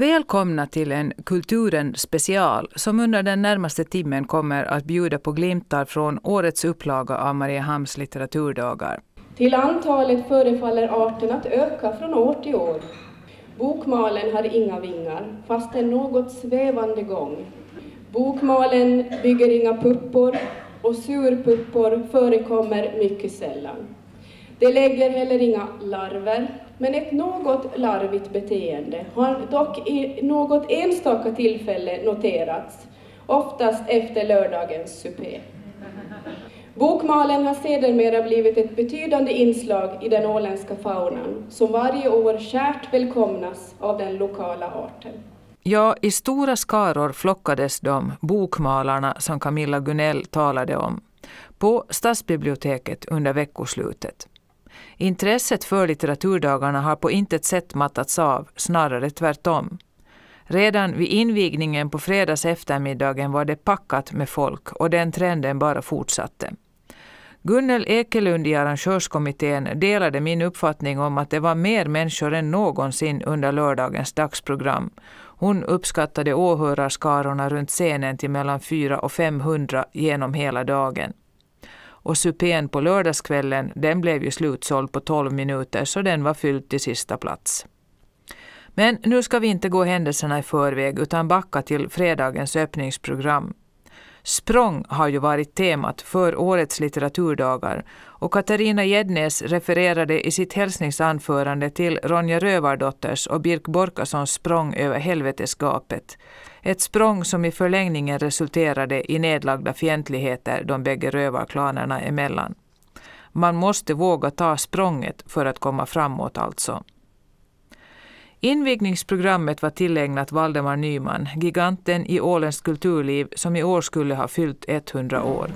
Välkomna till en Kulturen special som under den närmaste timmen kommer att bjuda på glimtar från årets upplaga av Mariehamns litteraturdagar. Till antalet förefaller arten att öka från år till år. Bokmalen har inga vingar, fast en något svävande gång. Bokmalen bygger inga puppor och surpuppor förekommer mycket sällan. Det lägger heller inga larver, men ett något larvigt beteende har dock i något enstaka tillfälle noterats, oftast efter lördagens supé. Bokmalen har sedermera blivit ett betydande inslag i den åländska faunan som varje år kärt välkomnas av den lokala arten. Ja, i stora skaror flockades de, bokmalarna som Camilla Gunell talade om, på stadsbiblioteket under veckoslutet. Intresset för litteraturdagarna har på intet sätt mattats av, snarare tvärtom. Redan vid invigningen på fredags eftermiddagen var det packat med folk och den trenden bara fortsatte. Gunnel Ekelund i arrangörskommittén delade min uppfattning om att det var mer människor än någonsin under lördagens dagsprogram. Hon uppskattade åhörarskarorna runt scenen till mellan 400 och 500 genom hela dagen. Och supén på lördagskvällen den blev ju slutsåld på 12 minuter så den var fylld till sista plats. Men nu ska vi inte gå händelserna i förväg utan backa till fredagens öppningsprogram. Språng har ju varit temat för årets litteraturdagar och Katarina Gäddnäs refererade i sitt hälsningsanförande till Ronja Rövardotters och Birk Borkassons språng över helvetesgapet. Ett språng som i förlängningen resulterade i nedlagda fientligheter de bägge rövarklanerna emellan. Man måste våga ta språnget för att komma framåt alltså. Invigningsprogrammet var tillägnat Valdemar Nyman, giganten i ålens kulturliv som i år skulle ha fyllt 100 år.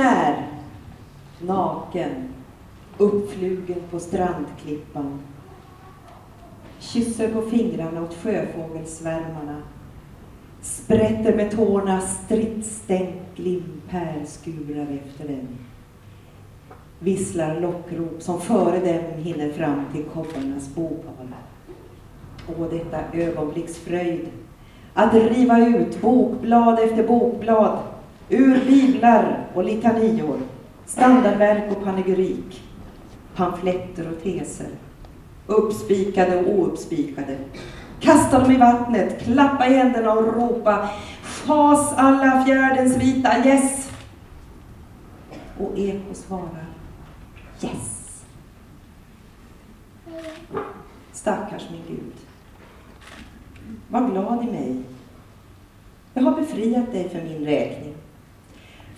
När, naken, uppflugen på strandklippan. Kysser på fingrarna åt sjöfågelsvärmarna. Sprätter med tårna stridsstänk limpärlskurar efter dem. Visslar lockrop som före dem hinner fram till kobbarnas bopal. Och detta ögonblicksfröjd att riva ut bokblad efter bokblad Ur biblar och litanior, standardverk och panegyrik, pamfletter och teser, uppspikade och ouppspikade. Kasta dem i vattnet, klappa i händerna och ropa Fas alla fjärdens vita, yes! Och eko svarar Yes! Stackars min Gud. Var glad i mig. Jag har befriat dig för min räkning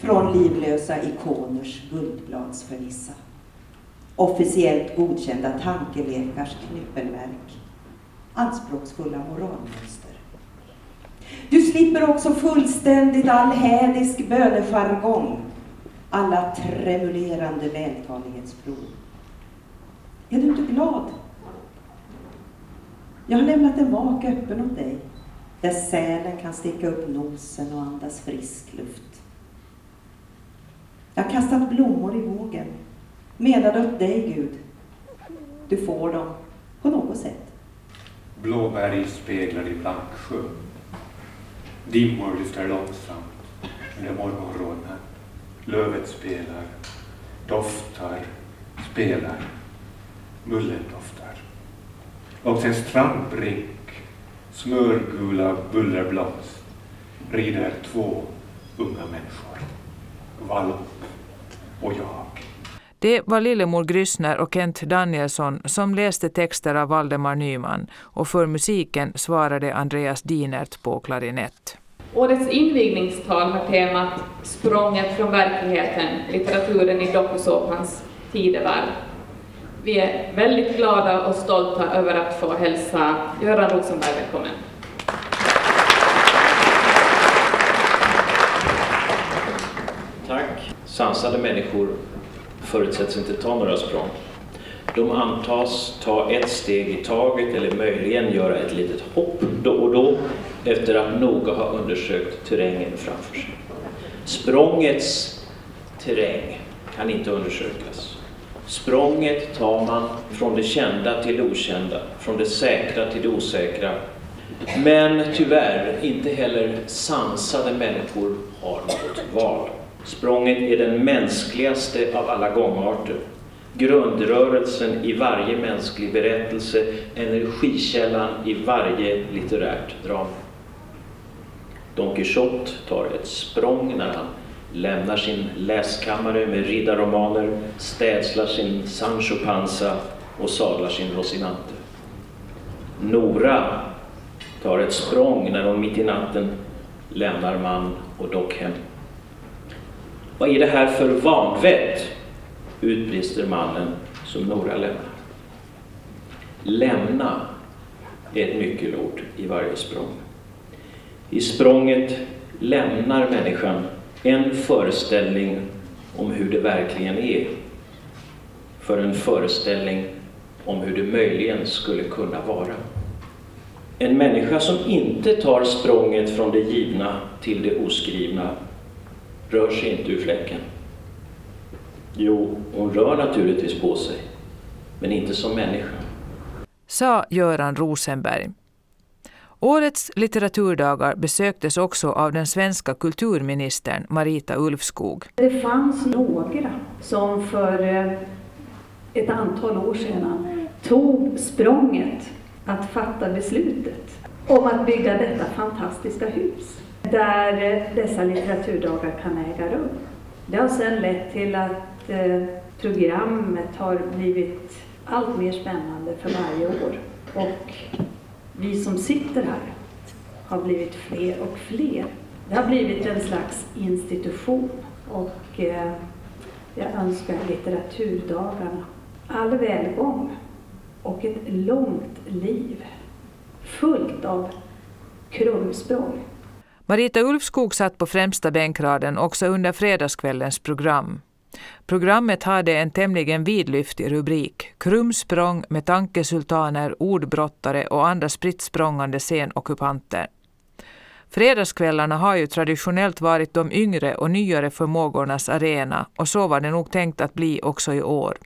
från livlösa ikoners guldbladsförvissa. Officiellt godkända tankelekars knyppelverk. Anspråksfulla moralmönster. Du slipper också fullständigt all hädisk bönejargong. Alla tremulerande vältalighetsprov. Är du inte glad? Jag har lämnat en vak öppen åt dig, där sälen kan sticka upp nosen och andas frisk luft. Jag har kastat blommor i vågen. Menade åt dig, Gud. Du får dem på något sätt. Blåberg speglar i blank sjö. Dimmor lyfter långsamt under morgonrodnad. Lövet spelar, doftar, spelar. Mullen doftar. Långs en strandbrink, smörgula bullerblomst, rider två unga människor. Valp och jag. Det var Lillemor Grüssner och Kent Danielsson som läste texter av Valdemar Nyman och för musiken svarade Andreas Dinert på klarinett. Årets invigningstal har temat Språnget från verkligheten, litteraturen i dokusåpans tidevarv. Vi är väldigt glada och stolta över att få hälsa Göran Rosenberg välkommen. Sansade människor förutsätts inte ta några språng. De antas ta ett steg i taget eller möjligen göra ett litet hopp då och då efter att noga ha undersökt terrängen framför sig. Språngets terräng kan inte undersökas. Språnget tar man från det kända till det okända, från det säkra till det osäkra. Men tyvärr, inte heller sansade människor har något val. Språnget är den mänskligaste av alla gångarter. Grundrörelsen i varje mänsklig berättelse, energikällan i varje litterärt drama. Don Quijote tar ett språng när han lämnar sin läskammare med riddarromaner, städslar sin Sancho Panza och sadlar sin Rosinante. Nora tar ett språng när hon mitt i natten lämnar man och dockhem. Vad är det här för vanvett? utbrister mannen som Nora lämnar. Lämna är ett nyckelord i varje språng. I språnget lämnar människan en föreställning om hur det verkligen är för en föreställning om hur det möjligen skulle kunna vara. En människa som inte tar språnget från det givna till det oskrivna rör sig inte ur fläcken. Jo, hon rör naturligtvis på sig, men inte som människa. Sa Göran Rosenberg. Årets litteraturdagar besöktes också av den svenska kulturministern Marita Ulfskog. Det fanns några som för eh, ett antal år sedan tog språnget att fatta beslutet om att bygga detta fantastiska hus där dessa litteraturdagar kan äga rum. Det har sedan lett till att eh, programmet har blivit allt mer spännande för varje år. Och vi som sitter här har blivit fler och fler. Det har blivit en slags institution och eh, jag önskar litteraturdagarna all välgång och ett långt liv fullt av krumsprång. Marita Ulfskog satt på främsta bänkraden också under fredagskvällens program. Programmet hade en tämligen vidlyftig rubrik, Krumsprång med tankesultaner, ordbrottare och andra spritt språngande scenockupanter. Fredagskvällarna har ju traditionellt varit de yngre och nyare förmågornas arena och så var det nog tänkt att bli också i år.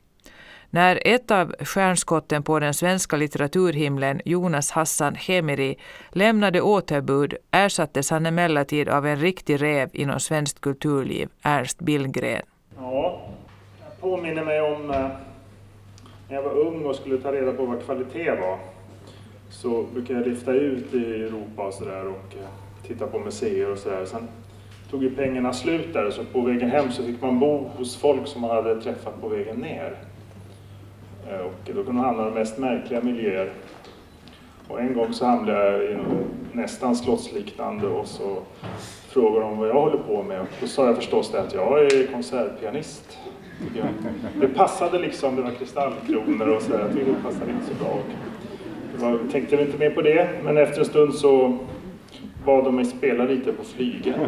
När ett av stjärnskotten på den svenska litteraturhimlen, Jonas Hassan Hemiri, lämnade återbud ersattes han emellertid av en riktig rev inom svenskt kulturliv, Ernst Billgren. Ja, jag påminner mig om eh, när jag var ung och skulle ta reda på vad kvalitet var. Så brukade jag lyfta ut i Europa och sådär och eh, titta på museer och sådär. Sen tog ju pengarna slut där så på vägen hem så fick man bo hos folk som man hade träffat på vägen ner. Eh, och då kunde man hamna i de mest märkliga miljöer. Och en gång så hamnade jag i nästan slottsliknande och så frågade de vad jag håller på med. Och då sa jag förstås det att jag är konsertpianist. Det passade liksom, det var kristallkronor och sådär. Jag tyckte det passade inte så bra. Jag tänkte inte mer på det, men efter en stund så bad de mig spela lite på flygeln.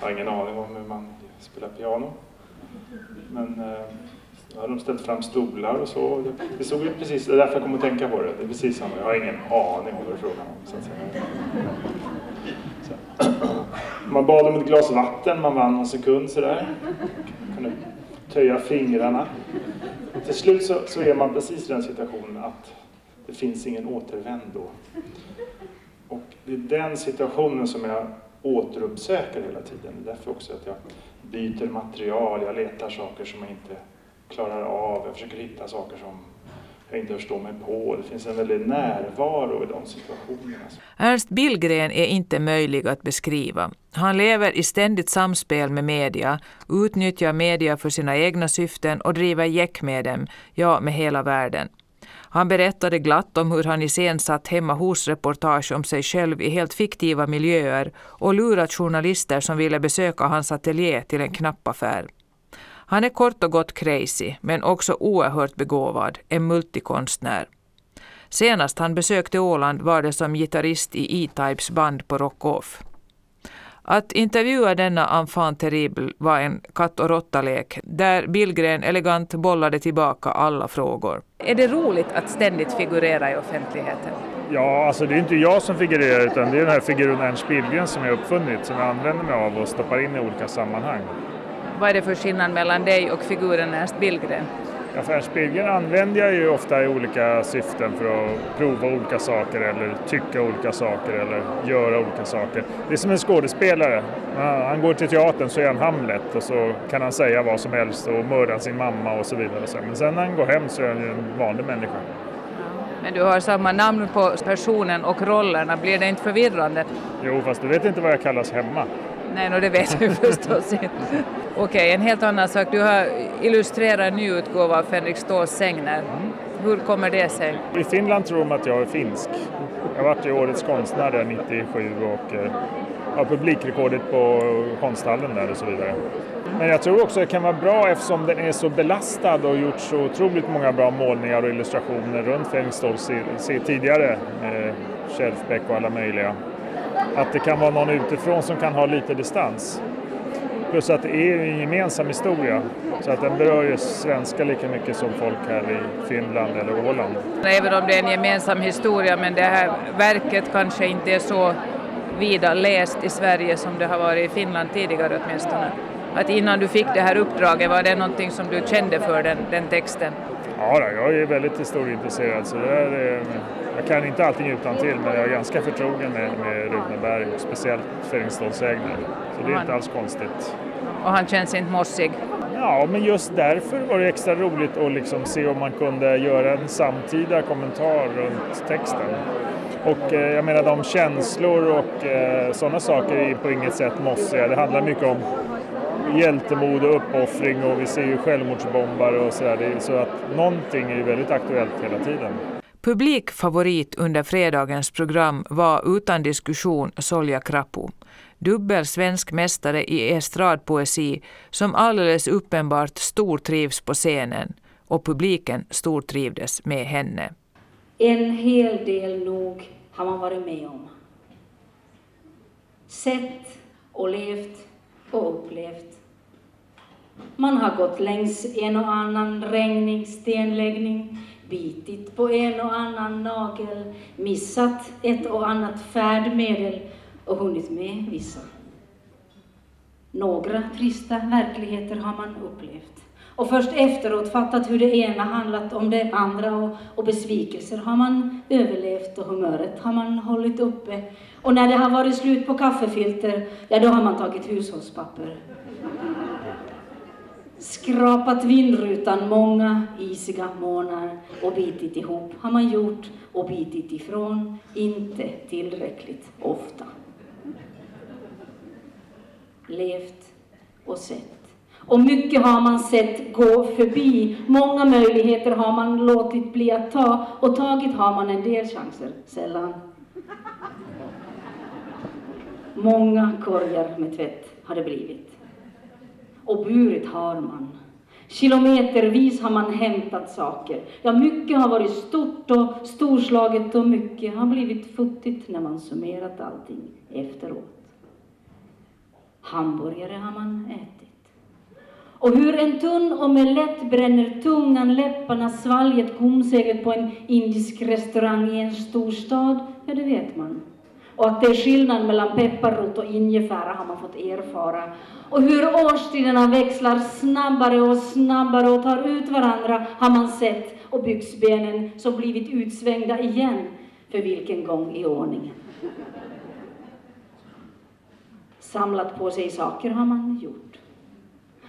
Jag har ingen aning om hur man spelar piano. Men eh, då hade de ställt fram stolar och så. Det såg ut precis, det är därför jag kom att tänka på det. Det är precis samma. Jag har ingen aning om vad det är frågan om. Så. Så. Man bad om ett glas vatten, man vann en sekund sådär. Kunde töja fingrarna. Till slut så, så är man precis i den situationen att det finns ingen återvändo. Och det är den situationen som jag återuppsöker hela tiden. Det är därför också att jag byter material, jag letar saker som jag inte klarar av. Jag försöker hitta saker som jag inte förstår mig på. Det finns en väldig närvaro i de situationerna. Ernst Billgren är inte möjlig att beskriva. Han lever i ständigt samspel med media, utnyttjar media för sina egna syften och driver gäck med dem, ja, med hela världen. Han berättade glatt om hur han iscensatt hemma hos-reportage om sig själv i helt fiktiva miljöer och lurat journalister som ville besöka hans ateljé till en knappaffär. Han är kort och gott crazy, men också oerhört begåvad, en multikonstnär. Senast han besökte Åland var det som gitarrist i E-Types band på Rock Off. Att intervjua denna enfant terrible var en katt och råtta-lek där Billgren elegant bollade tillbaka alla frågor. Är det roligt att ständigt figurera i offentligheten? Ja, alltså det är inte jag som figurerar utan det är den här figuren Ernst Billgren som jag uppfunnit som jag använder mig av och stoppar in i olika sammanhang. Vad är det för skillnad mellan dig och figuren Ernst Billgren? Ja, Ernst Billgren använder jag ju ofta i olika syften för att prova olika saker eller tycka olika saker eller göra olika saker. Det är som en skådespelare. Han går till teatern så är han Hamlet och så kan han säga vad som helst och mörda sin mamma och så vidare. Men sen när han går hem så är han ju en vanlig människa. Men du har samma namn på personen och rollerna, blir det inte förvirrande? Jo, fast du vet inte vad jag kallas hemma. Nej, no, det vet vi förstås inte. Okej, okay, en helt annan sak. Du har illustrerat en ny utgåva av Fänrik Ståls sägner. Hur kommer det sig? I Finland tror de att jag är finsk. Jag har varit Årets konstnär där 97 och eh, har publikrekordet på konsthallen där och så vidare. Men jag tror också det kan vara bra eftersom den är så belastad och gjort så otroligt många bra målningar och illustrationer runt Fänrik Ståls tidigare med och alla möjliga att det kan vara någon utifrån som kan ha lite distans. Plus att det är en gemensam historia, så att den berör ju svenskar lika mycket som folk här i Finland eller Åland. Även om det är en gemensam historia, men det här verket kanske inte är så vida läst i Sverige som det har varit i Finland tidigare åtminstone. Att innan du fick det här uppdraget, var det någonting som du kände för den, den texten? Ja, jag är väldigt historieintresserad så det är, jag kan inte allting utan till men jag är ganska förtrogen med, med Runeberg speciellt Feringsdalsägner. Så det är inte alls konstigt. Och han känns inte mossig? Ja, men just därför var det extra roligt att liksom se om man kunde göra en samtida kommentar runt texten. Och eh, jag menar de känslor och eh, sådana saker är på inget sätt mossiga. Det handlar mycket om hjältemod och uppoffring och vi ser ju självmordsbombare och sådär. Så att någonting är ju väldigt aktuellt hela tiden. Publikfavorit under fredagens program var utan diskussion Solja Krapu, dubbel svensk mästare i estradpoesi som alldeles uppenbart stortrivs på scenen och publiken stortrivdes med henne. En hel del nog har man varit med om. Sett och levt och upplevt. Man har gått längs en och annan regnig stenläggning, bitit på en och annan nagel, missat ett och annat färdmedel och hunnit med vissa. Några trista verkligheter har man upplevt och först efteråt fattat hur det ena handlat om det andra och, och besvikelser har man överlevt och humöret har man hållit uppe. Och när det har varit slut på kaffefilter, ja då har man tagit hushållspapper. Skrapat vindrutan många isiga månader och bitit ihop har man gjort och bitit ifrån, inte tillräckligt ofta. Levt och sett. Och mycket har man sett gå förbi. Många möjligheter har man låtit bli att ta och tagit har man en del chanser, sällan. Många korgar med tvätt har det blivit. Och burit har man. Kilometervis har man hämtat saker. Ja, mycket har varit stort och storslaget och mycket har blivit futtigt när man summerat allting efteråt. Hamburgare har man ätit. Och hur en tunn och med lätt bränner tungan läpparna svalget gomseglet på en indisk restaurang i en storstad, ja det vet man. Och att det är skillnad mellan pepparrot och ingefära har man fått erfara. Och hur årstiderna växlar snabbare och snabbare och tar ut varandra har man sett och byxbenen som blivit utsvängda igen för vilken gång i ordningen. Samlat på sig saker har man gjort.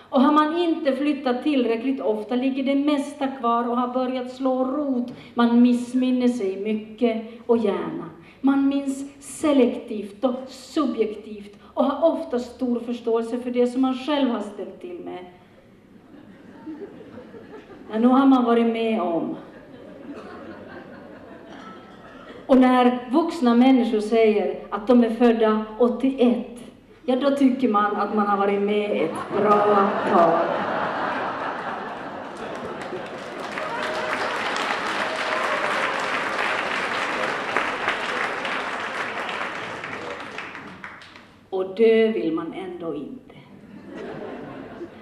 Och har man inte flyttat tillräckligt ofta ligger det mesta kvar och har börjat slå rot. Man missminner sig mycket och gärna. Man minns selektivt och subjektivt och har ofta stor förståelse för det som man själv har ställt till med. Ja, nu har man varit med om. Och när vuxna människor säger att de är födda 81 ja då tycker man att man har varit med ett bra tag. Och dö vill man ändå inte.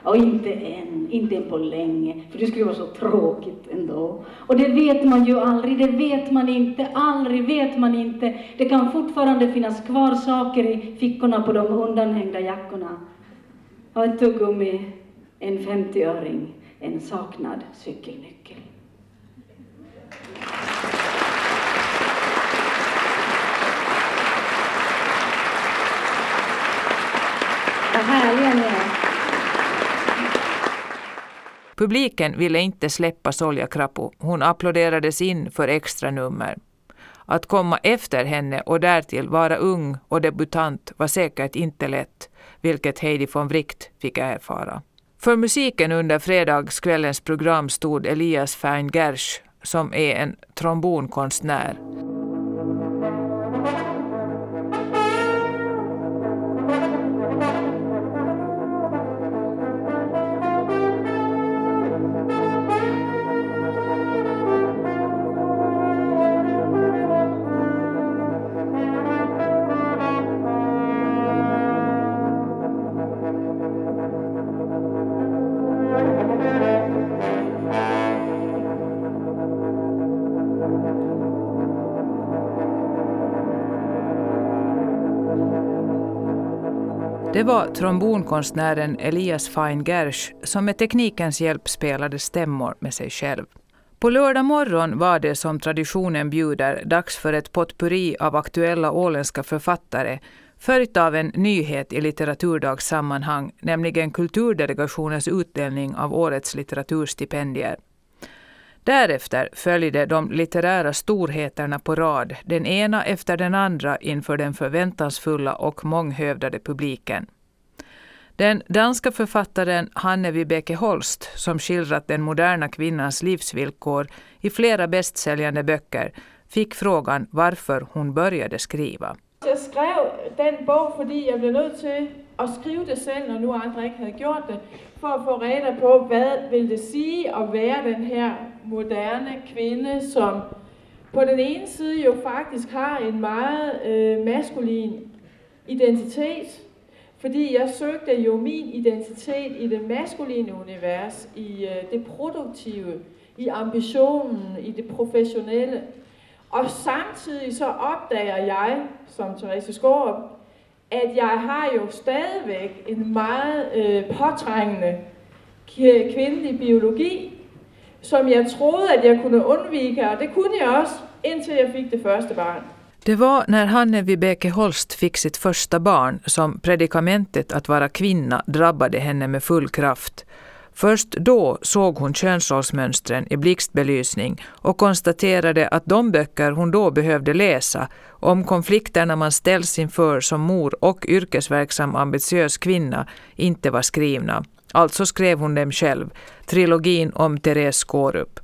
Och inte än, inte än på länge, för det skulle vara så tråkigt ändå. Och det vet man ju aldrig, det vet man inte, aldrig vet man inte. Det kan fortfarande finnas kvar saker i fickorna på de undanhängda jackorna. Och ett tuggummi, en 50-öring, en saknad cykelnyckel. Vad härliga ni är. Publiken ville inte släppa Solja Krappo. Hon applåderades in för extra nummer. Att komma efter henne och därtill vara ung och debutant var säkert inte lätt, vilket Heidi von Wright fick erfara. För musiken under fredagskvällens program stod Elias Fern Gersch, som är en trombonkonstnär. Det var trombonkonstnären Elias Fein-Gersh som med teknikens hjälp spelade stämmor med sig själv. På lördag morgon var det som traditionen bjuder dags för ett potpurri av aktuella åländska författare följt av en nyhet i litteraturdagssammanhang, nämligen Kulturdelegationens utdelning av årets litteraturstipendier. Därefter följde de litterära storheterna på rad, den ena efter den andra inför den förväntansfulla och månghövdade publiken. Den danska författaren Hanne Vibeke Holst, som skildrat den moderna kvinnans livsvillkor i flera bästsäljande böcker, fick frågan varför hon började skriva. Jag skrev den bok för att jag blev nöjd till att skriva det själv när nu andre ikke hade gjort det, för att få reda på vad vil det säga att vara den här moderne kvinde, som på den ena sidan ju faktiskt har en meget øh, maskulin identitet, fordi jag sökte ju min identitet i det maskuline univers, i øh, det produktiva, i ambitionen, i det professionelle. Og samtidig så opdager jeg, som Therese Skårup, at jeg har jo stadigvæk en meget øh, påtrængende kvindelig biologi, som jag trodde att jag kunde undvika, och det kunde jag också, indtil jag fick det första barn. Det var när Hanne Vibeke Holst fick sitt första barn som predikamentet att vara kvinna drabbade henne med full kraft. Först då såg hon könsrollsmönstren i blixtbelysning och konstaterade att de böcker hon då behövde läsa om konflikterna man ställs inför som mor och yrkesverksam ambitiös kvinna inte var skrivna. Alltså skrev hon dem själv, trilogin om Therese Skårup.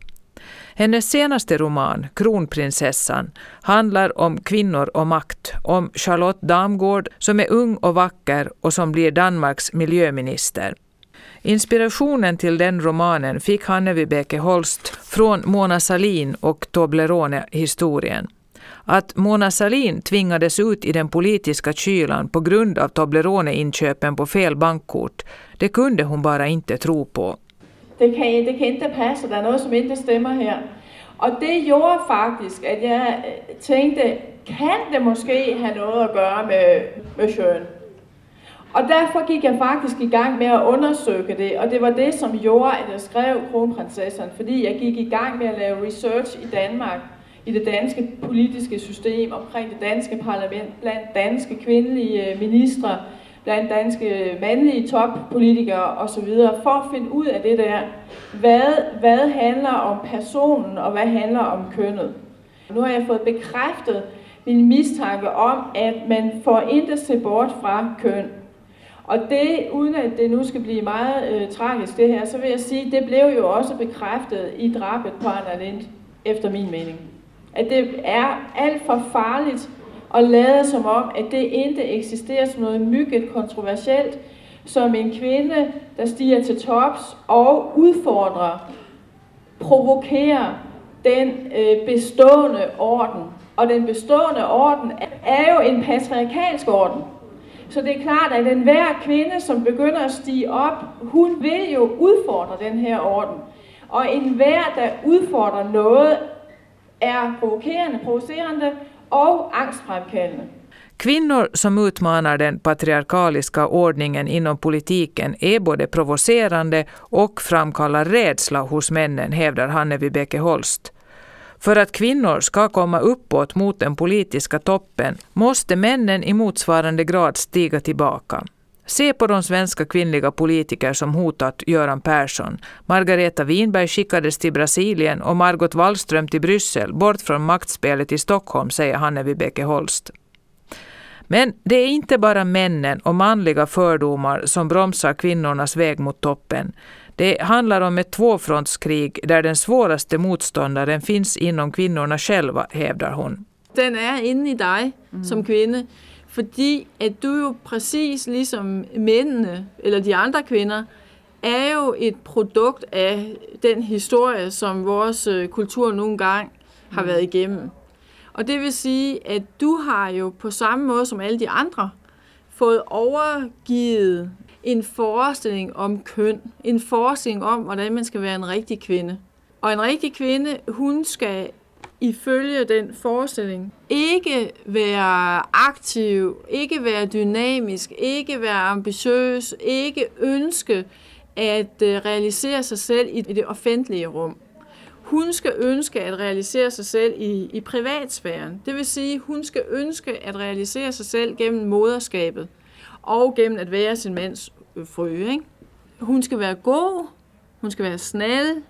Hennes senaste roman, Kronprinsessan, handlar om kvinnor och makt, om Charlotte Damgård som är ung och vacker och som blir Danmarks miljöminister. Inspirationen till den romanen fick Hanne Vibeke Holst från Mona Salin och Toblerone-historien. Att Mona Salin tvingades ut i den politiska kylan på grund av Toblerone-inköpen på fel bankkort, det kunde hon bara inte tro på. Det kan, det kan inte passa, det är något som inte stämmer här. Och det gjorde faktiskt att jag øh, tänkte, kan det måske ha något att göra med, med kön? Och därför gick jag faktiskt igång med att undersöka det, och det var det som gjorde att jag skrev Kronprinsessan, för jag gick igång med att göra research i Danmark i det danske politiske system, omkring det danske parlament, blandt danske kvindelige øh, ministre, blandt danske mandlige toppolitikere osv., for at finde ud af det der, hvad, hvad handler om personen, og hvad handler om kønnet. Nu har jeg fået bekræftet min mistanke om, at man får intet se bort fra køn. Og det, uden at det nu skal blive meget øh, tragisk det her, så vil jeg sige, det blev jo også bekræftet i drabet på Anna Lind, efter min mening. At det er alt for farligt at lade som om, at det ikke eksisterer som noget mygget kontroversielt, som en kvinde, der stiger til tops og udfordrer, provokerer den øh, bestående orden. Og den bestående orden er jo en patriarkalsk orden. Så det är klart att enhver kvinna som börjar stiga upp, hon vill ju utfordra den här orden. Och enhver, der udfordrer noget, är provocerande, provocerande och angstframkallande. Kvinnor som utmanar den patriarkaliska ordningen inom politiken är både provocerande och framkallar rädsla hos männen, hävdar Hanne Vibeke Holst. För att kvinnor ska komma uppåt mot den politiska toppen måste männen i motsvarande grad stiga tillbaka. Se på de svenska kvinnliga politiker som hotat Göran Persson. Margareta Winberg skickades till Brasilien och Margot Wallström till Bryssel, bort från maktspelet i Stockholm, säger Hanne Vibeke Holst. Men det är inte bara männen och manliga fördomar som bromsar kvinnornas väg mot toppen. Det handlar om ett tvåfrontskrig där den svåraste motståndaren finns inom kvinnorna själva, hävdar hon. Den är inne i dig mm. som kvinna. Fordi at du jo præcis ligesom mændene, eller de andre kvinder, er jo et produkt af den historie, som vores øh, kultur nogle gange har været igennem. Og det vil sige, at du har jo på samme måde som alle de andre fået overgivet en forestilling om køn, en forestilling om, hvordan man skal være en rigtig kvinde. Og en rigtig kvinde, hun skal ifølge den forestilling ikke være aktiv, ikke være dynamisk, ikke være ambitiøs, ikke ønske at øh, realisere sig selv i det offentlige rum. Hun skal ønske at realisere sig selv i, i privatsfæren. Det vil sige, hun skal ønske at realisere sig selv gennem moderskabet og gennem at være sin mands frø. Ikke? Hun skal være god, hun skal være snæl,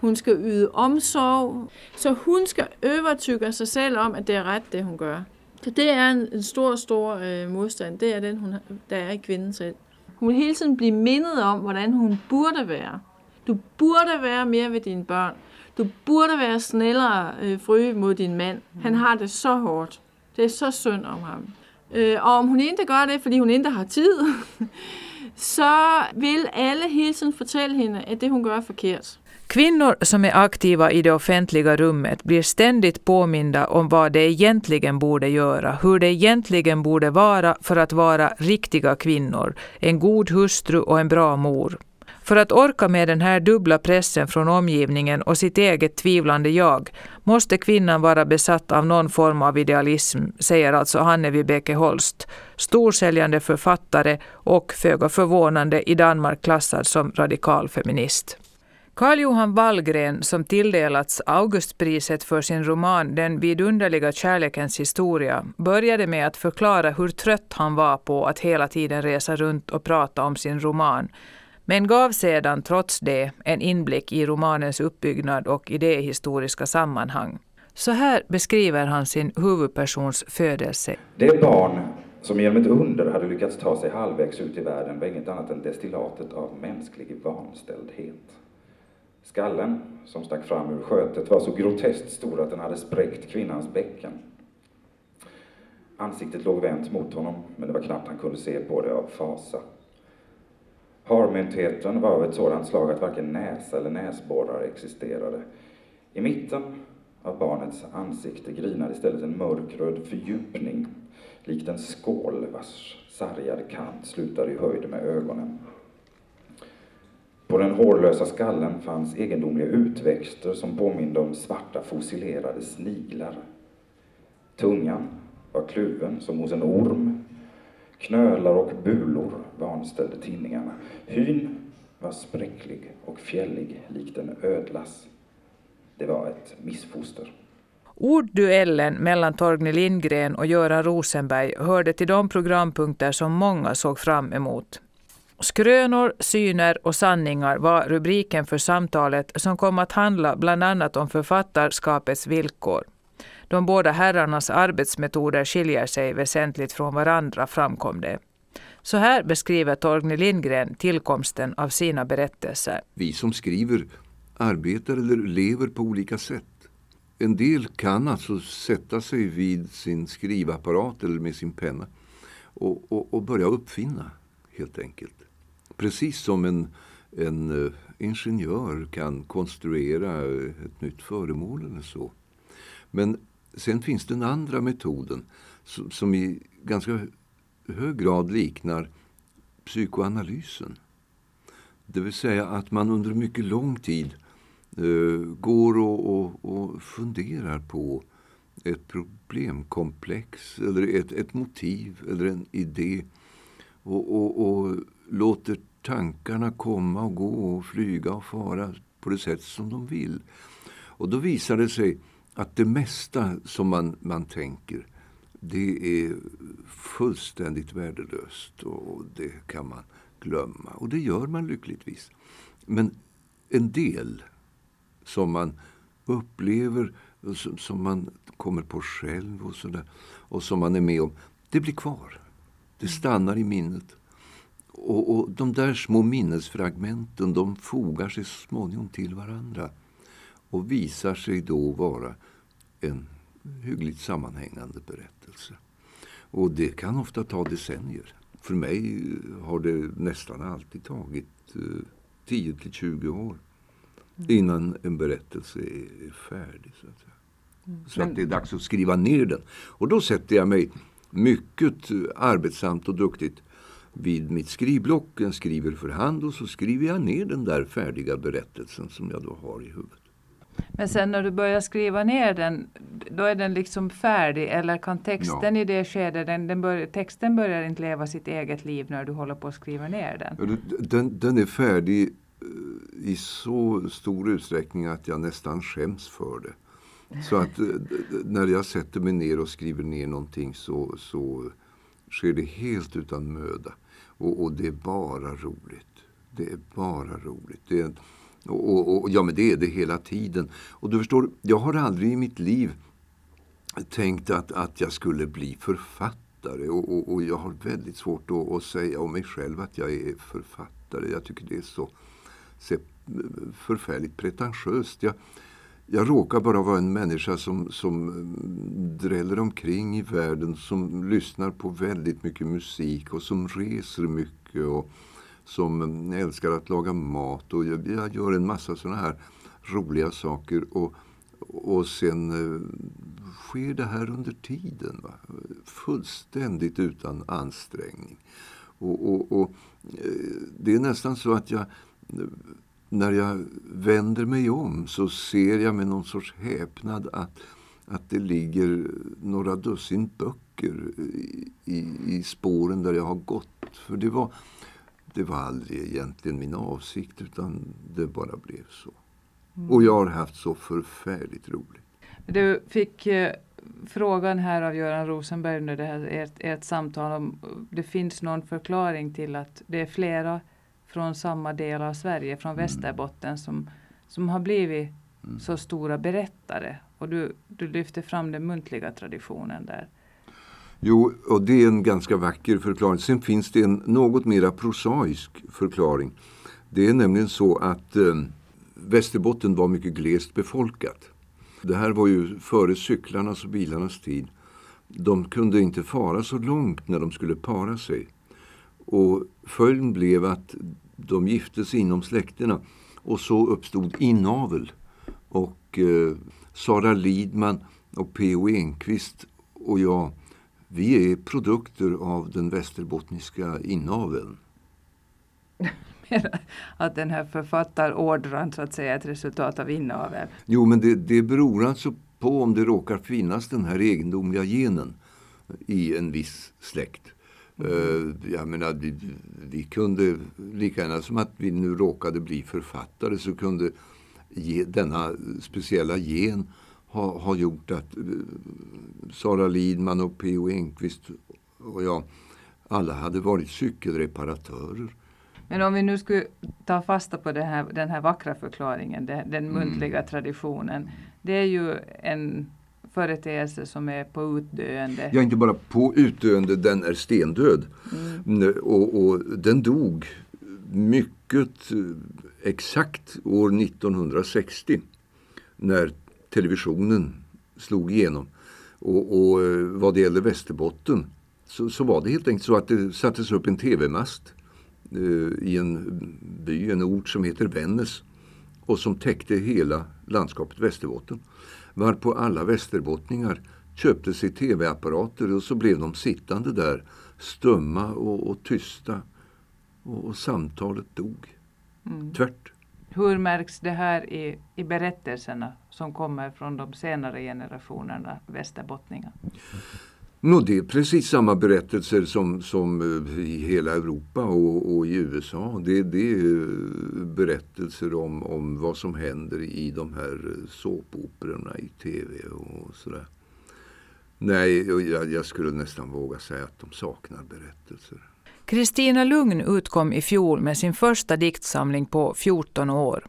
hun skal yde omsorg, så hun skal overtykke sig selv om, at det er ret, det hun gør. Så det er en, en stor, stor øh, modstand. Det er den, hun, der er i kvinden selv. Hun vil hele tiden blive mindet om, hvordan hun burde være. Du burde være mere ved dine børn. Du burde være snællere øh, fry mod din mand. Han har det så hårdt. Det er så synd om ham. Øh, og om hun ikke gør det, fordi hun ikke har tid, så vil alle hele tiden fortælle hende, at det hun gør er forkert. Kvinnor som är aktiva i det offentliga rummet blir ständigt påminda om vad de egentligen borde göra, hur det egentligen borde vara för att vara riktiga kvinnor, en god hustru och en bra mor. För att orka med den här dubbla pressen från omgivningen och sitt eget tvivlande jag måste kvinnan vara besatt av någon form av idealism, säger alltså Hanne Vibeke Holst, storsäljande författare och föga förvånande i Danmark klassad som radikal feminist. Carl Johan Wallgren, som tilldelats Augustpriset för sin roman Den vidunderliga kärlekens historia, började med att förklara hur trött han var på att hela tiden resa runt och prata om sin roman, men gav sedan trots det en inblick i romanens uppbyggnad och idéhistoriska sammanhang. Så här beskriver han sin huvudpersons födelse. Det barn som genom ett under hade lyckats ta sig halvvägs ut i världen var inget annat än destillatet av mänsklig vanställdhet. Skallen, som stack fram ur skötet, var så groteskt stor att den hade spräckt kvinnans bäcken. Ansiktet låg vänt mot honom, men det var knappt han kunde se på det av fasa. Harmyntheten var av ett sådant slag att varken näsa eller näsborrar existerade. I mitten av barnets ansikte grinade istället en mörkröd fördjupning, likt en skål vars sargade kant slutade i höjd med ögonen. På den hårlösa skallen fanns egendomliga utväxter som påminde om svarta fossilerade sniglar. Tungan var kluven som hos en orm. Knölar och bulor vanställde tinningarna. Hyn var spräcklig och fjällig likt en ödlas. Det var ett missfoster. Ordduellen mellan Torgny Lindgren och Göran Rosenberg hörde till de programpunkter som många såg fram emot. Skrönor, syner och sanningar var rubriken för samtalet som kom att handla bland annat om författarskapets villkor. De båda herrarnas arbetsmetoder skiljer sig väsentligt från varandra, framkom det. Så här beskriver Torgny Lindgren tillkomsten av sina berättelser. Vi som skriver arbetar eller lever på olika sätt. En del kan alltså sätta sig vid sin skrivapparat eller med sin penna och, och, och börja uppfinna, helt enkelt. Precis som en, en eh, ingenjör kan konstruera ett nytt föremål eller så. Men sen finns den andra metoden som, som i ganska hög grad liknar psykoanalysen. Det vill säga att man under mycket lång tid uh, går och, och, och, funderar på ett problemkomplex eller ett, ett motiv eller en idé och, och, och låter tankarna komma och gå och flyga och fara på det sätt som de vill. Och då visar det sig att det mesta som man, man tänker det är fullständigt värdelöst och det kan man glömma. Och det gör man lyckligtvis. Men en del som man upplever, som man kommer på själv och, så där, och som man är med om, det blir kvar. Det stannar i minnet. Och, och de där små minnesfragmenten de fogar sig så småningom till varandra och visar sig då vara en hyggligt sammanhängande berättelse. Och det kan ofta ta decennier. För mig har det nästan alltid tagit eh, 10 till 20 år mm. innan en berättelse är färdig. Så att. Mm. så att det är dags att skriva ner den. Och då sätter jag mig mycket arbetsamt och duktigt vid mitt skrivblock. Jag skriver för hand och så skriver jag ner den där färdiga berättelsen som jag då har i huvudet. Men sen när du börjar skriva ner den, då är den liksom färdig eller kan texten ja. i det skedet, den, den bör, texten börjar inte leva sitt eget liv när du håller på att skriva ner den? Den, den är färdig eh, i så stor utsträckning att jag nästan skäms för det. Så att eh, när jag sätter mig ner och skriver ner någonting så, så sker det helt utan möda. Och, och det är bara roligt. Det är bara roligt. Det är, och, och, och, ja, men det är det hela tiden. Och du förstår, jag har aldrig i mitt liv tänkt att, att jag skulle bli författare. Och, och, och jag har väldigt svårt att, att, säga om mig själv att jag är författare. Jag tycker det är så, så förfärligt pretentiöst. Jag, jag råkar bara vara en människa som, som mm, dräller omkring i världen, som lyssnar på väldigt mycket musik och som reser mycket. och som älskar att laga mat och jag, jag gör en massa sådana här roliga saker. Och, och sen eh, sker det här under tiden. Va? Fullständigt utan ansträngning. Och, och, och, eh, Det är nästan så att jag, när jag vänder mig om så ser jag med någon sorts häpnad att, att det ligger några dussin böcker i, i, spåren där jag har gått. För det var det var aldrig egentligen min avsikt utan det bara blev så. Mm. Och jag har haft så förfärligt roligt. Du fick eh, frågan här av Göran Rosenberg under det här ert, ert samtal om det finns någon förklaring till att det är flera från samma del av Sverige, från mm. Västerbotten, som, som har blivit mm. så stora berättare. Och du, du lyfter fram den muntliga traditionen där. Jo, och det är en ganska vacker förklaring. Sen finns det en något mera prosaisk förklaring. Det är nämligen så att eh, Västerbotten var mycket glest befolkat. Det här var ju före cyklarnas och bilarnas tid. De kunde inte fara så långt när de skulle para sig. Och följden blev att de gifte sig inom släkterna och så uppstod inavel. Och eh, Sara Lidman och P.O. Enquist och jag vi är produkter av den västerbottniska inaveln. att den här författarordran så att säga är ett resultat av inavel? Jo, men det, det beror alltså på om det råkar finnas den här egendomliga genen i en viss släkt. Mm. Uh, jag menar, vi, vi, kunde lika gärna som att vi nu råkade bli författare så kunde ge, denna speciella gen har, har gjort att uh, Sara Lidman och P.O. Enquist och jag alla hade varit cykelreparatörer. Men om vi nu skulle ta fasta på här, den här vackra förklaringen, den, den mm. muntliga mm. traditionen. Det är ju en företeelse som är på utdöende. Ja, inte bara på utdöende, den är stendöd. Mm. Och, och, den dog mycket eh, exakt år 1960 när televisionen slog igenom. Och, och eh, vad det gäller Västerbotten så, så, var det helt enkelt så att det sattes upp en tv-mast eh, i en by, en ort som heter Vännäs och som täckte hela landskapet Västerbotten. Varpå alla västerbottningar köpte sig tv-apparater och så blev de sittande där stumma och, och tysta. Och, och, samtalet dog. Mm. Tvärt. Hur märks det här i, i berättelserna som kommer från de senare generationerna västerbottningar? No, det är precis samma berättelser som, som eh, i hela Europa och, och i USA. Det, det är berättelser om, om vad som händer i de här såpoperorna i tv och sådär. Nej, jag, jag skulle nästan våga säga att de saknar berättelser. Kristina Lugn utkom i fjol med sin första diktsamling på 14 år.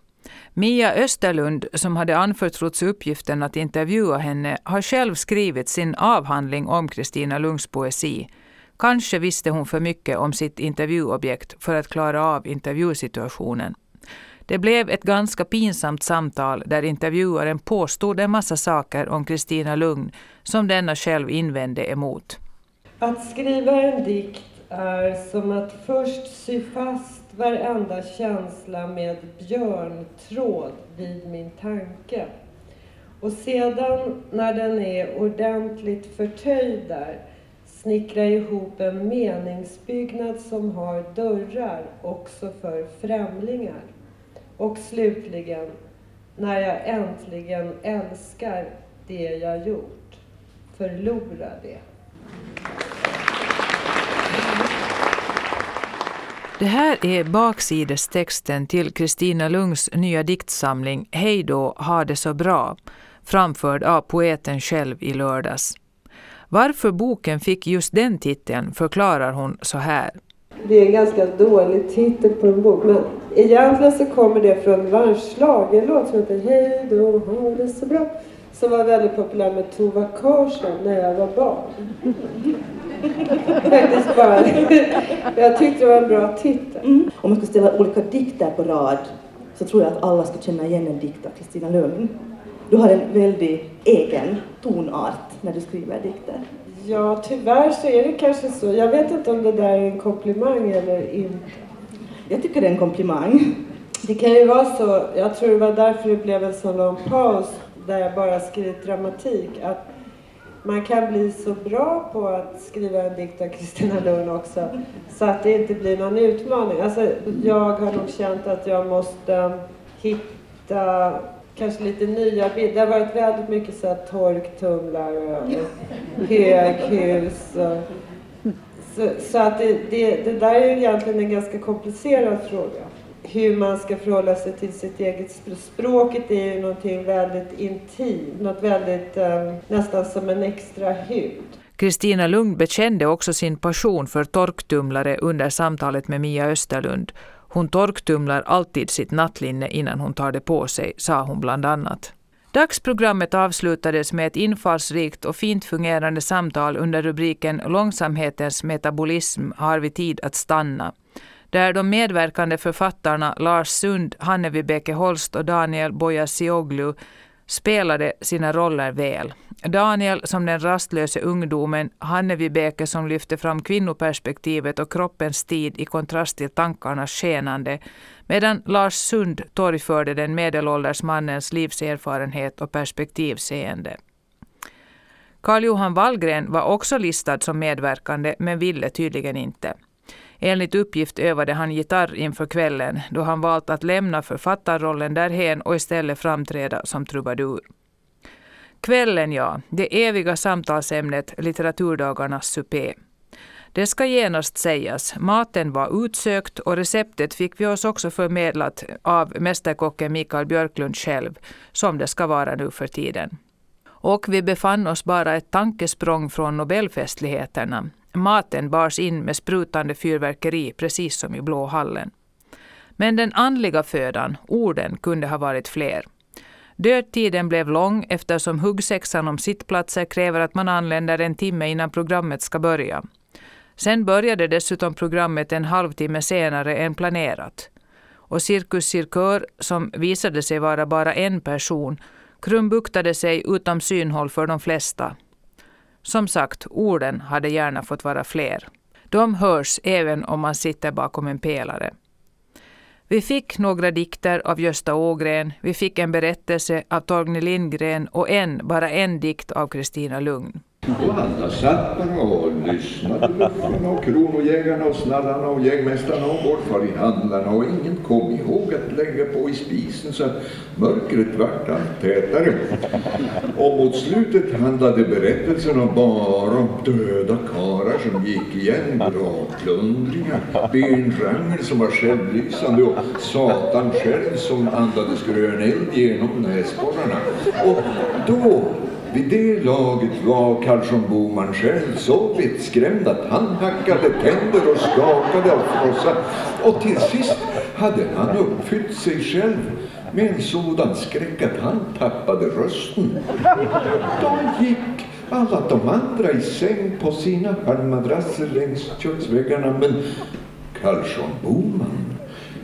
Mia Österlund, som hade anförtrotts uppgiften att intervjua henne, har själv skrivit sin avhandling om Kristina Lungs poesi. Kanske visste hon för mycket om sitt intervjuobjekt för att klara av intervjusituationen. Det blev ett ganska pinsamt samtal där intervjuaren påstod en massa saker om Kristina Lugn som denna själv invände emot. Att skriva en dikt är som att först sy fast varenda känsla med björntråd vid min tanke. Och sedan, när den är ordentligt förtöjd där, snickra ihop en meningsbyggnad som har dörrar också för främlingar. Och slutligen, när jag äntligen älskar det jag gjort, förlora det. Det här är baksidestexten till Kristina Lungs nya diktsamling Hej då, ha det så bra, framförd av poeten själv i lördags. Varför boken fick just den titeln förklarar hon så här. Det är en ganska dålig titel på en bok, men egentligen så kommer det från en schlagerlåt som heter Hej då, ha det så bra, som var väldigt populär med Tova Karlsson när jag var barn. Faktiskt bara. Jag tyckte det var en bra titel. Mm. Om man skulle ställa olika dikter på rad så tror jag att alla ska känna igen en dikt av Kristina Lugn. Du har en väldigt egen tonart när du skriver dikter. Ja, tyvärr så är det kanske så. Jag vet inte om det där är en komplimang eller inte. Jag tycker det är en komplimang. Det kan ju vara så, jag tror det var därför det blev en så lång paus där jag bara skrivit dramatik, att man kan bli så bra på att skriva en dikt av Kristina Lund också så att det inte blir någon utmaning. Alltså, jag har nog känt att jag måste hitta kanske lite nya bilder. Det har varit väldigt mycket så här torktumlare och höghus. Och, så, så att det, det, det där är egentligen en ganska komplicerad fråga hur man ska förhålla sig till sitt eget språk. Språket är ju någonting väldigt intimt, något väldigt ehm, nästan som en extra hud. Kristina Lugn bekände också sin passion för torktumlare under samtalet med Mia Österlund. Hon torktumlar alltid sitt nattlinne innan hon tar det på sig, sa hon bland annat. Dagsprogrammet avslutades med ett infallsrikt och fint fungerande samtal under rubriken Långsamhetens metabolism har vi tid att stanna där de medverkande författarna Lars Sund, Hanne Vibeke Holst och Daniel Boyasioglu spelade sina roller väl. Daniel som den rastlöse ungdomen, Hanne Vibeke som lyfte fram kvinnoperspektivet och kroppens tid i kontrast till tankarnas skenande, medan Lars Sund torgförde den medelålders mannens livserfarenhet och perspektivseende. Karl Johan Wallgren var också listad som medverkande men ville tydligen inte. Enligt uppgift övade han gitarr inför kvällen då han valt att lämna författarrollen därhen och istället framträda som trubadur. Kvällen, ja, det eviga samtalsämnet litteraturdagarnas supé. Det ska genast sägas, maten var utsökt och receptet fick vi oss också förmedlat av mästerkocken Mikael Björklund själv, som det ska vara nu för tiden. Och vi befann oss bara ett tankesprång från Nobelfestligheterna, Maten bars in med sprutande fyrverkeri precis som i Blå hallen. Men den andliga födan, orden, kunde ha varit fler. Dödtiden blev lång eftersom huggsexan om sittplatser kräver att man anländer en timme innan programmet ska börja. Sen började dessutom programmet en halvtimme senare än planerat. Och Cirkus Cirkör, som visade sig vara bara en person, krumbuktade sig utom synhåll för de flesta som sagt, orden hade gärna fått vara fler. De hörs även om man sitter bakom en pelare. Vi fick några dikter av Gösta Ågren, vi fick en berättelse av Torgny Lindgren och en, bara en dikt av Kristina Lugn. Och alla satt bara och lyssnade. Luffarna och kronojägarna och snallarna och jägmästarna och handlarna och ingen kom ihåg att lägga på i spisen så att mörkret vart allt tätare. Och mot slutet handlade berättelserna bara om döda karar som gick igen, gravplundringar, benrangel som var självlysande och Satan själv som andades grön eld genom näsborrarna. Och då vid det laget var Karlsson Boman själv så vettskrämd att han hackade tänder och skakade av frossa. Och till sist hade han uppfyllt sig själv med en sådan skräck att han tappade rösten. Då gick alla de andra i säng på sina halmmadrasser längs köksväggarna men Karlsson Boman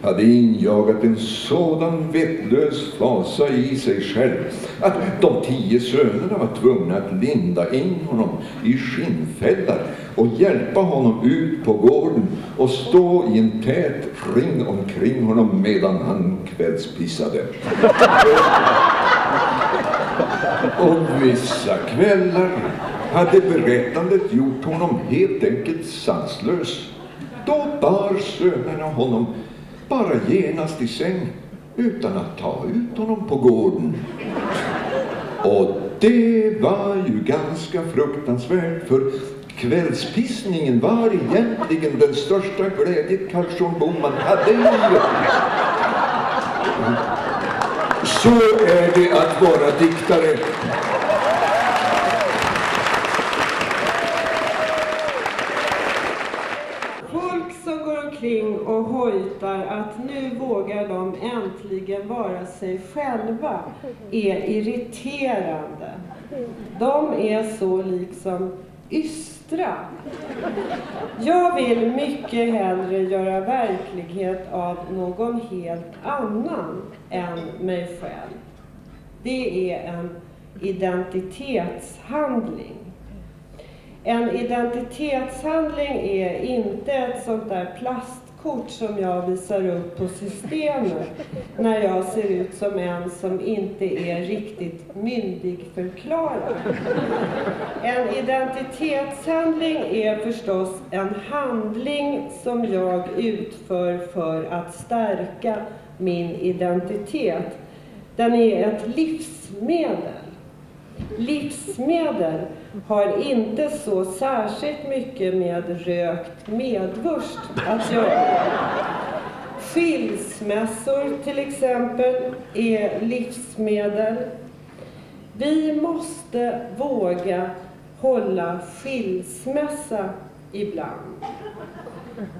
hade injagat en sådan vettlös fasa i sig själv att de tio sönerna var tvungna att linda in honom i skinnfällar och hjälpa honom ut på gården och stå i en tät ring omkring honom medan han kvällspissade. Och vissa kvällar hade berättandet gjort honom helt enkelt sanslös. Då bar sönerna honom bara genast i säng utan att ta ut honom på gården. Och det var ju ganska fruktansvärt för kvällspissningen var egentligen den största glädje Karlsson Boman hade i livet. Så är det att vara diktare. omkring och hojtar att nu vågar de äntligen vara sig själva är irriterande. De är så liksom ystra. Jag vill mycket hellre göra verklighet av någon helt annan än mig själv. Det är en identitetshandling. En identitetshandling är inte ett sånt där plast kort som jag visar upp på systemet när jag ser ut som en som inte är riktigt myndigförklarad. En identitetshandling är förstås en handling som jag utför för att stärka min identitet. Den är ett livsmedel. Livsmedel har inte så särskilt mycket med rökt medvurst att göra. Skilsmässor till exempel är livsmedel. Vi måste våga hålla skilsmässa ibland.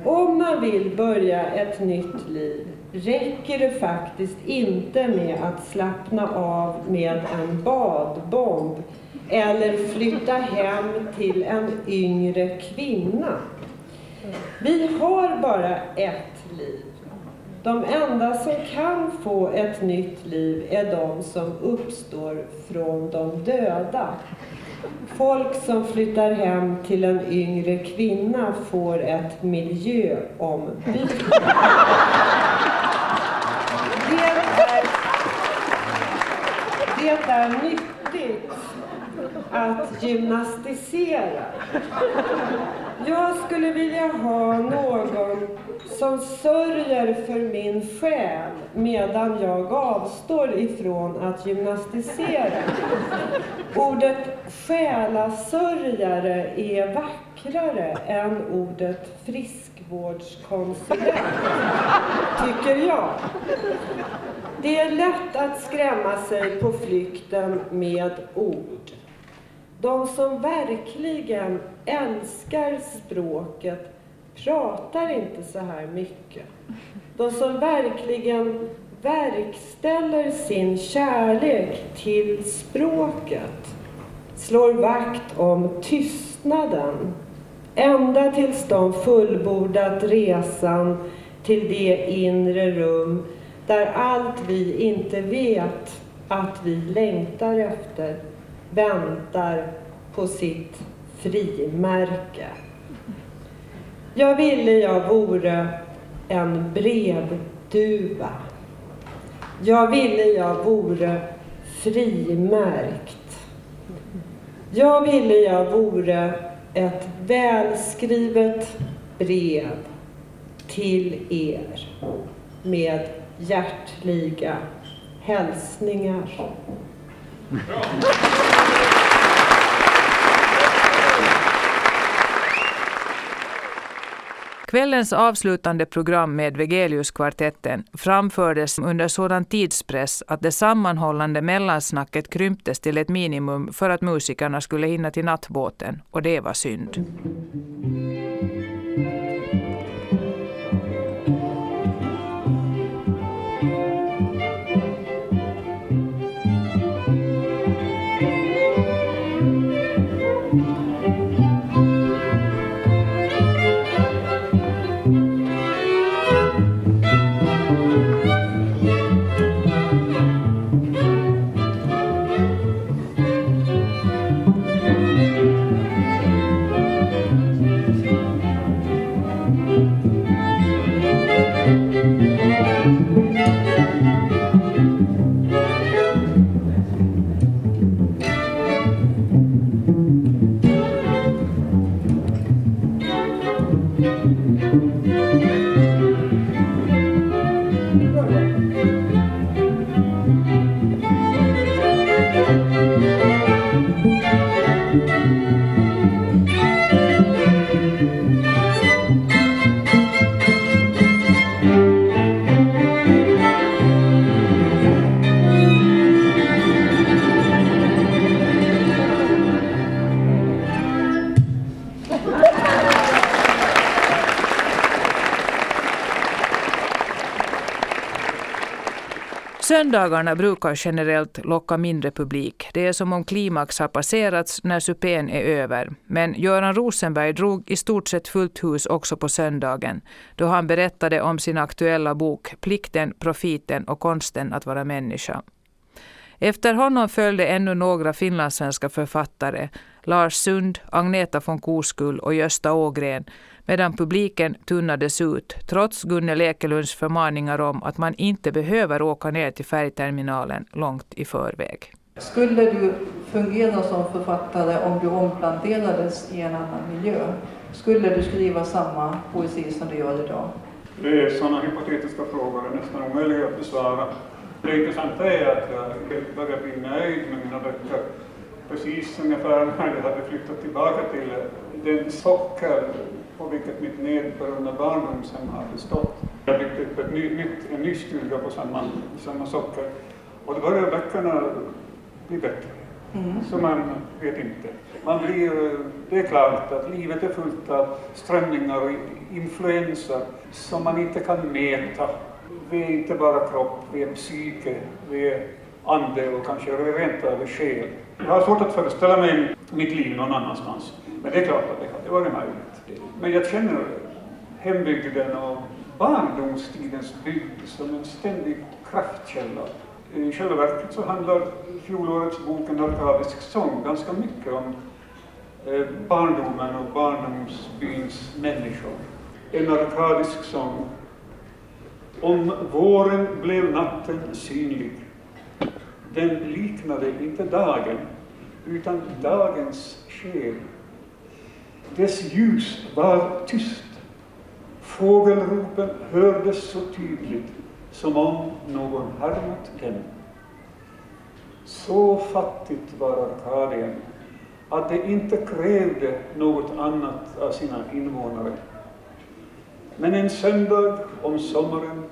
Om man vill börja ett nytt liv räcker det faktiskt inte med att slappna av med en badbomb eller flytta hem till en yngre kvinna. Vi har bara ett liv. De enda som kan få ett nytt liv är de som uppstår från de döda. Folk som flyttar hem till en yngre kvinna får ett miljöombyte. Det är, det är nytt att gymnastisera. Jag skulle vilja ha någon som sörjer för min själ medan jag avstår ifrån att gymnastisera. Ordet själasörjare är vackrare än ordet friskvårdskonsulent, tycker jag. Det är lätt att skrämma sig på flykten med ord. De som verkligen älskar språket pratar inte så här mycket. De som verkligen verkställer sin kärlek till språket slår vakt om tystnaden ända tills de fullbordat resan till det inre rum där allt vi inte vet att vi längtar efter väntar på sitt frimärke. Jag ville jag vore en brevduva. Jag ville jag vore frimärkt. Jag ville jag vore ett välskrivet brev till er med hjärtliga hälsningar. Kvällens avslutande program med Vegeliuskvartetten framfördes under sådan tidspress att det sammanhållande mellansnacket krymptes till ett minimum för att musikerna skulle hinna till nattbåten, och det var synd. Söndagarna brukar generellt locka mindre publik. Det är som om klimax har passerats när supén är över. Men Göran Rosenberg drog i stort sett fullt hus också på söndagen då han berättade om sin aktuella bok Plikten, profiten och konsten att vara människa. Efter honom följde ännu några finlandssvenska författare, Lars Sund, Agneta von Koskull och Gösta Ågren, medan publiken tunnades ut trots Gunnel Ekelunds förmaningar om att man inte behöver åka ner till färgterminalen långt i förväg. Skulle du fungera som författare om du omplanterades i en annan miljö? Skulle du skriva samma poesi som du gör idag? Det är sådana hypotetiska frågor, är nästan omöjliga att besvara. Det intressanta är att jag börjar bli nöjd med mina böcker precis ungefär när jag hade flyttat tillbaka till den socker på vilket mitt nedbrunna barndomshem hade stått. Jag byggde upp ett ny, nytt, en ny stuga på samma, samma socker och då började böckerna bli bättre. Mm. Så man vet inte. Man blir, det är klart att livet är fullt av strömningar och influenser som man inte kan mäta. Vi är inte bara kropp, vi är psyke, vi är ande och kanske rent av själ. Jag har svårt att föreställa mig mitt liv någon annanstans. Men det är klart att det hade varit möjligt. Men jag känner hembygden och barndomstidens bygd som en ständig kraftkälla. I själva verket så handlar fjolårets bok En arkadisk sång ganska mycket om eh, barndomen och barndomsbyns människor. En arkadisk sång. Om våren blev natten synlig. Den liknade inte dagen, utan dagens själ. Dess ljus var tyst. Fågelropen hördes så tydligt som om någon härmat dem. Så fattigt var Arkadien att det inte krävde något annat av sina invånare. Men en söndag om sommaren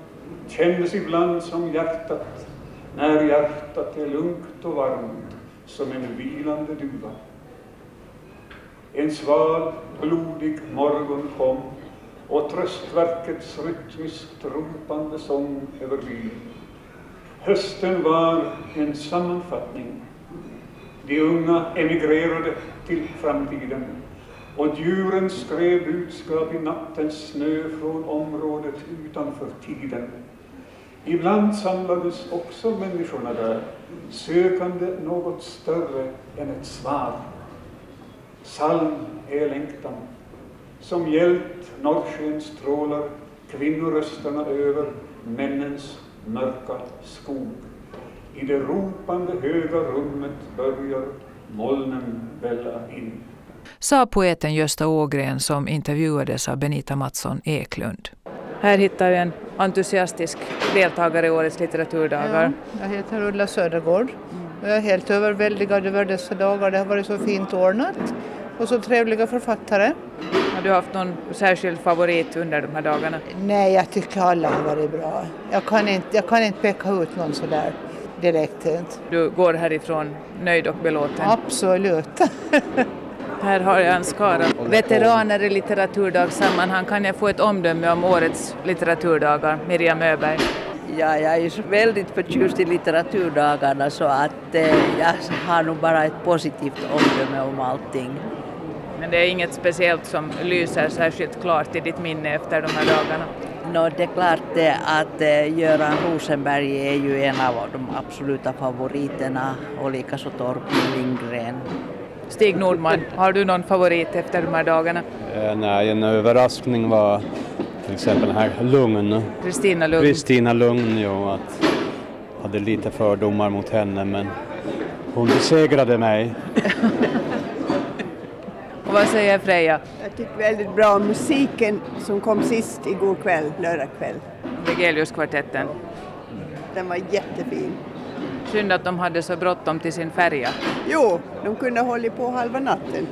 kändes ibland som hjärtat när hjärtat är lugnt och varmt som en vilande duva. En sval, blodig morgon kom och tröstverkets rytmiskt ropande sång över byn. Hösten var en sammanfattning. De unga emigrerade till framtiden och djuren skrev budskap i nattens snö från området utanför tiden. Ibland samlades också människorna där, sökande något större än ett svar. Psalm är längtan, som hjälpt norrskens strålar, kvinnorösterna över, männens mörka skog. I det ropande höga rummet börjar molnen välla in. Sa poeten Gösta Ågren som intervjuades av Benita Mattsson Eklund. Här hittar vi en entusiastisk deltagare i årets litteraturdagar. Ja, jag heter Ulla Södergård. Jag är helt överväldigad över dessa dagar. Det har varit så fint ordnat och så trevliga författare. Har du haft någon särskild favorit under de här dagarna? Nej, jag tycker alla har varit bra. Jag kan inte, jag kan inte peka ut någon sådär direkt. Du går härifrån nöjd och belåten? Absolut. Här har jag en skara veteraner i litteraturdagssammanhang. Kan jag få ett omdöme om årets litteraturdagar? Miriam Öberg. Ja, jag är väldigt förtjust i litteraturdagarna så att eh, jag har nog bara ett positivt omdöme om allting. Men det är inget speciellt som lyser särskilt klart i ditt minne efter de här dagarna? No, det är klart det att eh, Göran Rosenberg är ju en av de absoluta favoriterna och likaså Torgny Lindgren. Stig Nordman, har du någon favorit efter de här dagarna? Eh, nej, en överraskning var till exempel den här Lugn. Kristina Lugn. Kristina Lugn, jo, att jag hade lite fördomar mot henne men hon besegrade mig. Och vad säger Freja? Jag tycker väldigt bra om musiken som kom sist igår kväll, lördag kväll. Vegeliuskvartetten. Den var jättefin. Synd att de hade så bråttom till sin färja. Jo, de kunde ha hållit på halva natten.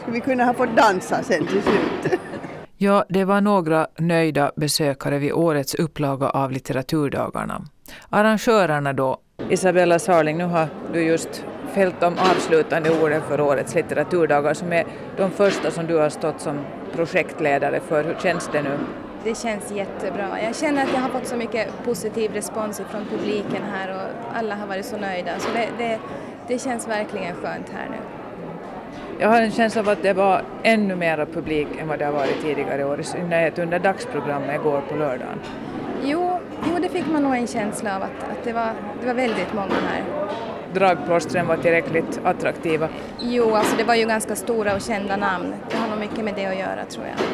Skulle vi kunna ha fått dansa sen till slut. Ja, det var några nöjda besökare vid årets upplaga av litteraturdagarna. Arrangörerna då, Isabella Sarling, nu har du just fällt de avslutande orden för årets litteraturdagar som är de första som du har stått som projektledare för. Hur känns det nu? Det känns jättebra. Jag känner att jag har fått så mycket positiv respons från publiken här och alla har varit så nöjda. Så det, det, det känns verkligen skönt här nu. Jag har en känsla av att det var ännu mera publik än vad det har varit tidigare år, i synnerhet under dagsprogrammet igår på lördagen. Jo, jo det fick man nog en känsla av att, att det, var, det var väldigt många här. Dragplåstren var tillräckligt attraktiva? Jo, alltså det var ju ganska stora och kända namn. Det har nog mycket med det att göra tror jag.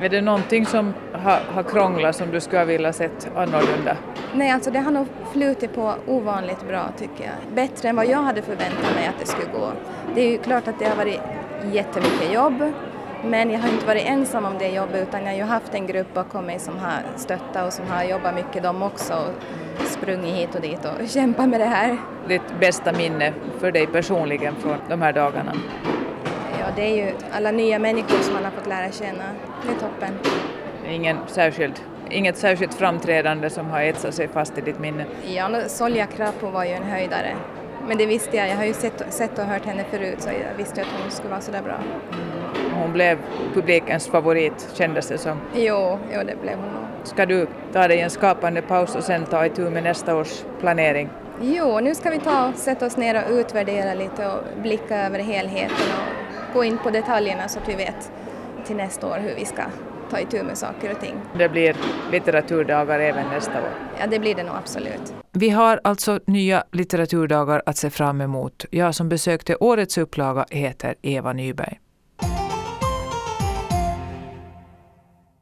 Är det någonting som har, har krånglat som du skulle vilja sett annorlunda? Nej, alltså det har nog flutit på ovanligt bra tycker jag. Bättre än vad jag hade förväntat mig att det skulle gå. Det är ju klart att det har varit jättemycket jobb, men jag har inte varit ensam om det jobbet utan jag har ju haft en grupp bakom mig som har stöttat och som har jobbat mycket de också och sprungit hit och dit och kämpat med det här. Ditt bästa minne för dig personligen från de här dagarna? Det är ju alla nya människor som man har fått lära känna. Det är toppen. Ingen särskild, inget särskilt framträdande som har etsat sig fast i ditt minne? Ja, Solja Krapo var ju en höjdare. Men det visste jag, jag har ju sett, sett och hört henne förut så jag visste att hon skulle vara sådär bra. Hon blev publikens favorit kändes det som. Jo, jo det blev hon nog. Ska du ta dig en skapande paus och sen ta itu med nästa års planering? Jo, nu ska vi ta och sätta oss ner och utvärdera lite och blicka över helheten och gå in på detaljerna så att vi vet till nästa år hur vi ska ta itu med saker och ting. Det blir litteraturdagar även nästa år? Ja, det blir det nog absolut. Vi har alltså nya litteraturdagar att se fram emot. Jag som besökte årets upplaga heter Eva Nyberg.